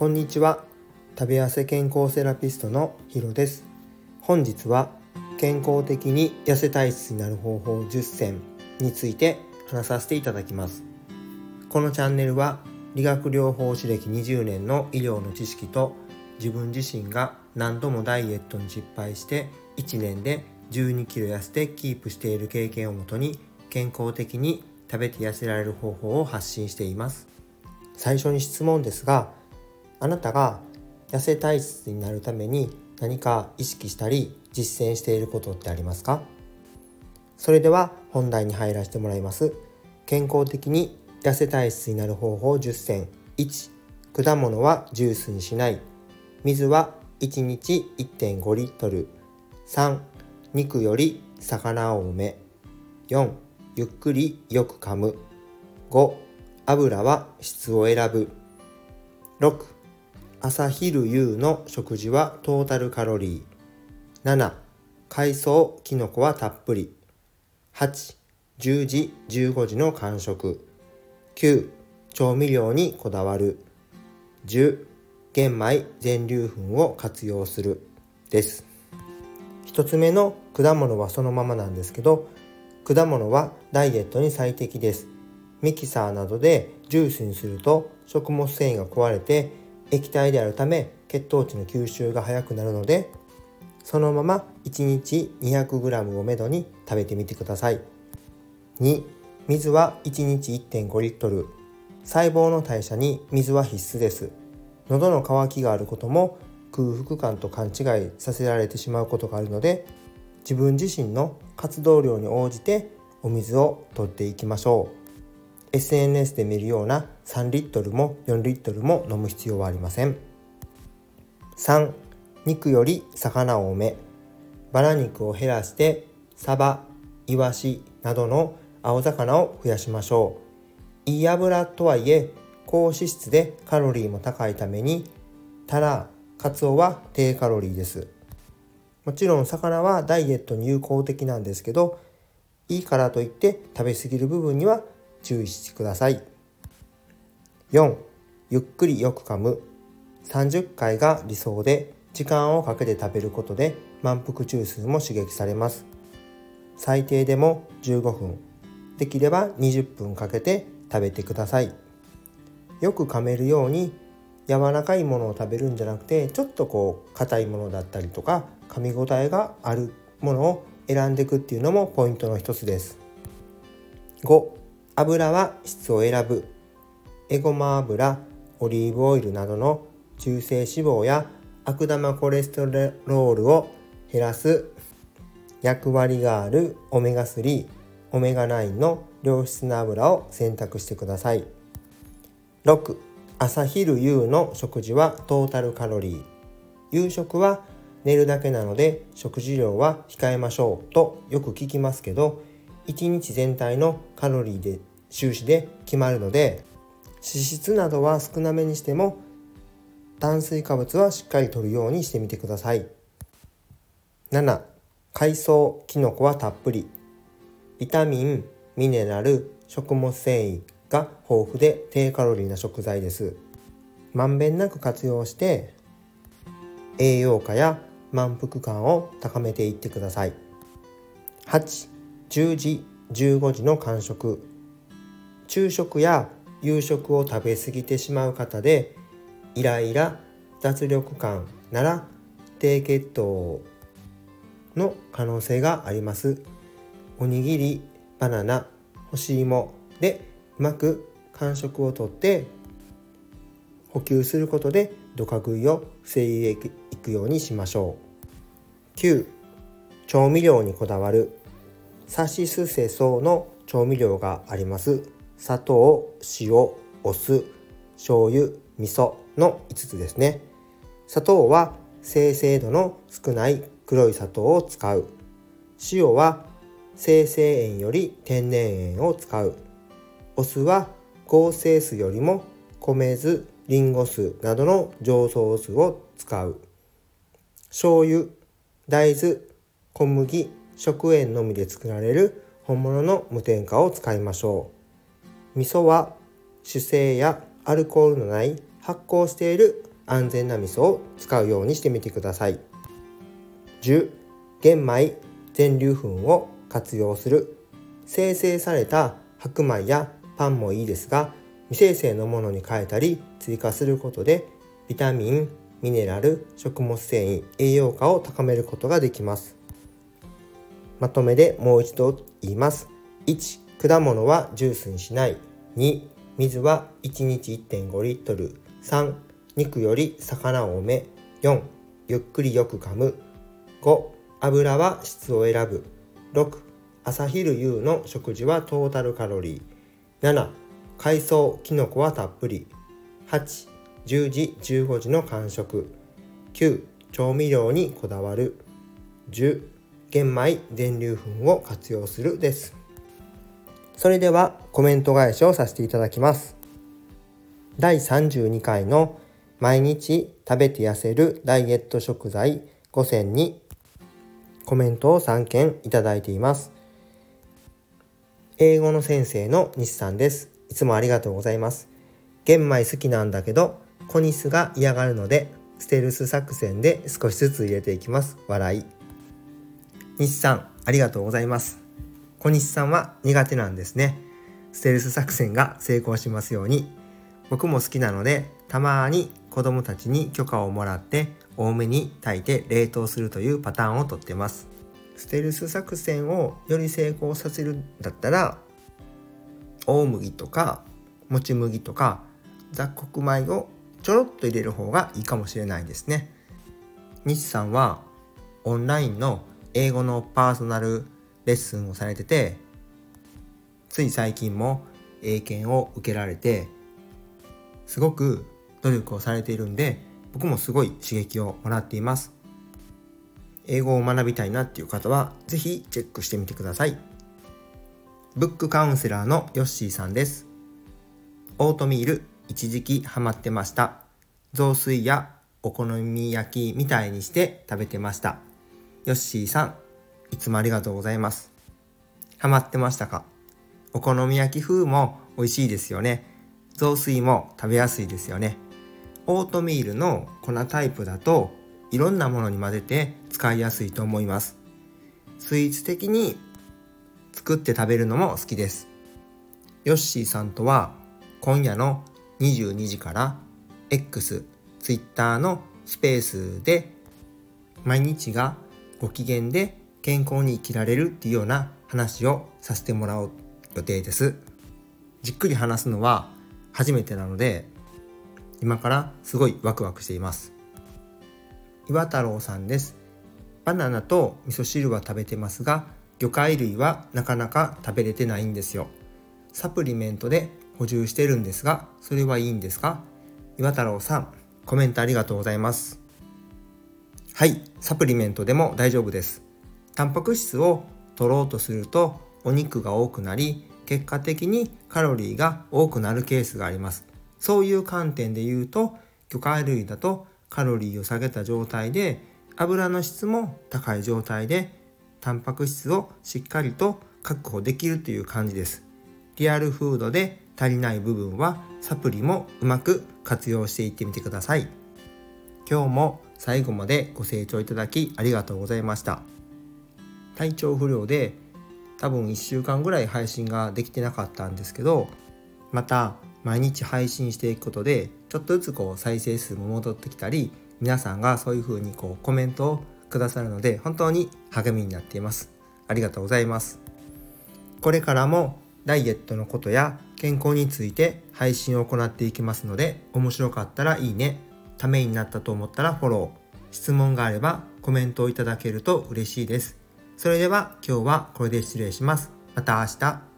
こんにちは。食べ痩せ健康セラピストのヒロです。本日は健康的に痩せ体質になる方法10選について話させていただきます。このチャンネルは理学療法士歴20年の医療の知識と自分自身が何度もダイエットに失敗して1年で12キロ痩せてキープしている経験をもとに健康的に食べて痩せられる方法を発信しています。最初に質問ですがあなたが痩せ体質になるために何か意識したり実践していることってありますか？それでは本題に入らせてもらいます。健康的に痩せ体質になる方法10選。1果物はジュースにしない。水は1日1.5リットル。3肉より魚を多め。4ゆっくりよく噛む。5油は質を選ぶ。6朝昼夕の食事はトータルカロリー。7海藻きのこはたっぷり。8 10時15時の間食。9調味料にこだわる。10玄米全粒粉を活用する。です。1つ目の果物はそのままなんですけど果物はダイエットに最適です。ミキサーなどでジュースにすると食物繊維が壊れて液体であるため血糖値の吸収が早くなるのでそのまま1日 200g をめどに食べてみてください。2水は1日1.5リットル。細胞の代謝に水は必須です。喉の渇きがあることも空腹感と勘違いさせられてしまうことがあるので自分自身の活動量に応じてお水を取っていきましょう。SNS で見るような3リットルも4リットルも飲む必要はありません。3肉より魚を多め。バラ肉を減らしてサバイワシなどの青魚を増やしましょう。いい油とはいえ高脂質でカロリーも高いためにタラカツオは低カロリーです。もちろん魚はダイエットに有効的なんですけどいいからといって食べ過ぎる部分には注意してください。4ゆっくりよく噛む。30回が理想で時間をかけて食べることで満腹中枢も刺激されます。最低でも15分。できれば20分かけて食べてください。よく噛めるように柔らかいものを食べるんじゃなくてちょっとこう硬いものだったりとか噛み応えがあるものを選んでいくっていうのもポイントの一つです。5油は質を選ぶ。エゴマ油オリーブオイルなどの中性脂肪や悪玉コレステロールを減らす役割があるオメガ3オメガ9の良質な油を選択してください。6朝昼夕の食事はトータルカロリー。夕食は寝るだけなので食事量は控えましょうとよく聞きますけど1日全体のカロリーで収支で決まるので脂質などは少なめにしても炭水化物はしっかり摂るようにしてみてください。7海藻きのこはたっぷり。ビタミンミネラル食物繊維が豊富で低カロリーな食材です。まんべんなく活用して栄養価や満腹感を高めていってください。8 10時15時の間食。昼食や夕食を食べ過ぎてしまう方でイライラ脱力感なら低血糖の可能性があります。おにぎりバナナ干し芋でうまく間食をとって補給することでドカ食いを防いでいくようにしましょう。9調味料にこだわる。サシスセソの調味料があります。砂糖塩お酢醤油味噌の5つですね。砂糖は生成度の少ない黒い砂糖を使う。塩は生成塩より天然塩を使う。お酢は合成酢よりも米酢リンゴ酢などの醸造酢を使う。醤油大豆小麦食塩のみで作られる本物の無添加を使いましょう。味噌は酒精やアルコールのない発酵している安全な味噌を使うようにしてみてください。10玄米全粒粉を活用する。生成された白米やパンもいいですが未生成のものに変えたり追加することでビタミンミネラル食物繊維栄養価を高めることができます。まとめでもう一度言います。果物はジュースにしない。2水は1日1.5リットル。3肉より魚を多め。4ゆっくりよく噛む。5油は質を選ぶ。6朝昼夕の食事はトータルカロリー。7海藻きのこはたっぷり。8 10時15時の間食。9調味料にこだわる。10玄米全粒粉を活用するです。それではコメント返しをさせていただきます。第32回の毎日食べて痩せるダイエット食材5選にコメントを3件いただいています。英語の先生の西さんです。いつもありがとうございます。玄米好きなんだけど小ニスが嫌がるのでステルス作戦で少しずつ入れていきます。笑い。西さんありがとうございます。小西さんは苦手なんですね。ステルス作戦が成功しますように。僕も好きなのでたまに子供たちに許可をもらって多めに炊いて冷凍するというパターンをとってます。ステルス作戦をより成功させるんだったら大麦とかもち麦とか雑穀米をちょろっと入れる方がいいかもしれないですね。西さんはオンラインの英語のパーソナルレッスンをされててつい最近も英検を受けられてすごく努力をされているんで僕もすごい刺激をもらっています。英語を学びたいなっていう方は是非チェックしてみてください。ブックカウンセラーのヨッシーさんです。オートミール一時期ハマってました。雑炊やお好み焼きみたいにして食べてました。ヨッシーさんいつもありがとうございます。ハマってましたか？お好み焼き風も美味しいですよね。雑炊も食べやすいですよね。オートミールの粉タイプだといろんなものに混ぜて使いやすいと思います。スイーツ的に作って食べるのも好きです。ヨッシーさんとは今夜の22時から X、Twitter のスペースで毎日がご機嫌で健康に生きられるっていうような話をさせてもらう予定です。じっくり話すのは初めてなので今からすごいワクワクしています。岩太郎さんです。バナナと味噌汁は食べてますが魚介類はなかなか食べれてないんですよ。サプリメントで補充してるんですがそれはいいんですか？岩太郎さんコメントありがとうございます。はいサプリメントでも大丈夫です。タンパク質を取ろうとするとお肉が多くなり結果的にカロリーが多くなるケースがあります。そういう観点で言うと、魚介類だとカロリーを下げた状態で、油の質も高い状態で、タンパク質をしっかりと確保できるという感じです。リアルフードで足りない部分はサプリもうまく活用していってみてください。今日も最後までご清聴いただきありがとうございました。体調不良で多分1週間ぐらい配信ができてなかったんですけどまた毎日配信していくことでちょっとずつこう再生数も戻ってきたり皆さんがそういう風にこうコメントをくださるので本当に励みになっています。ありがとうございます。これからもダイエットのことや健康について配信を行っていきますので面白かったらいいねためになったと思ったらフォロー。質問があればコメントをいただけると嬉しいです。それでは今日はこれで失礼します。また明日。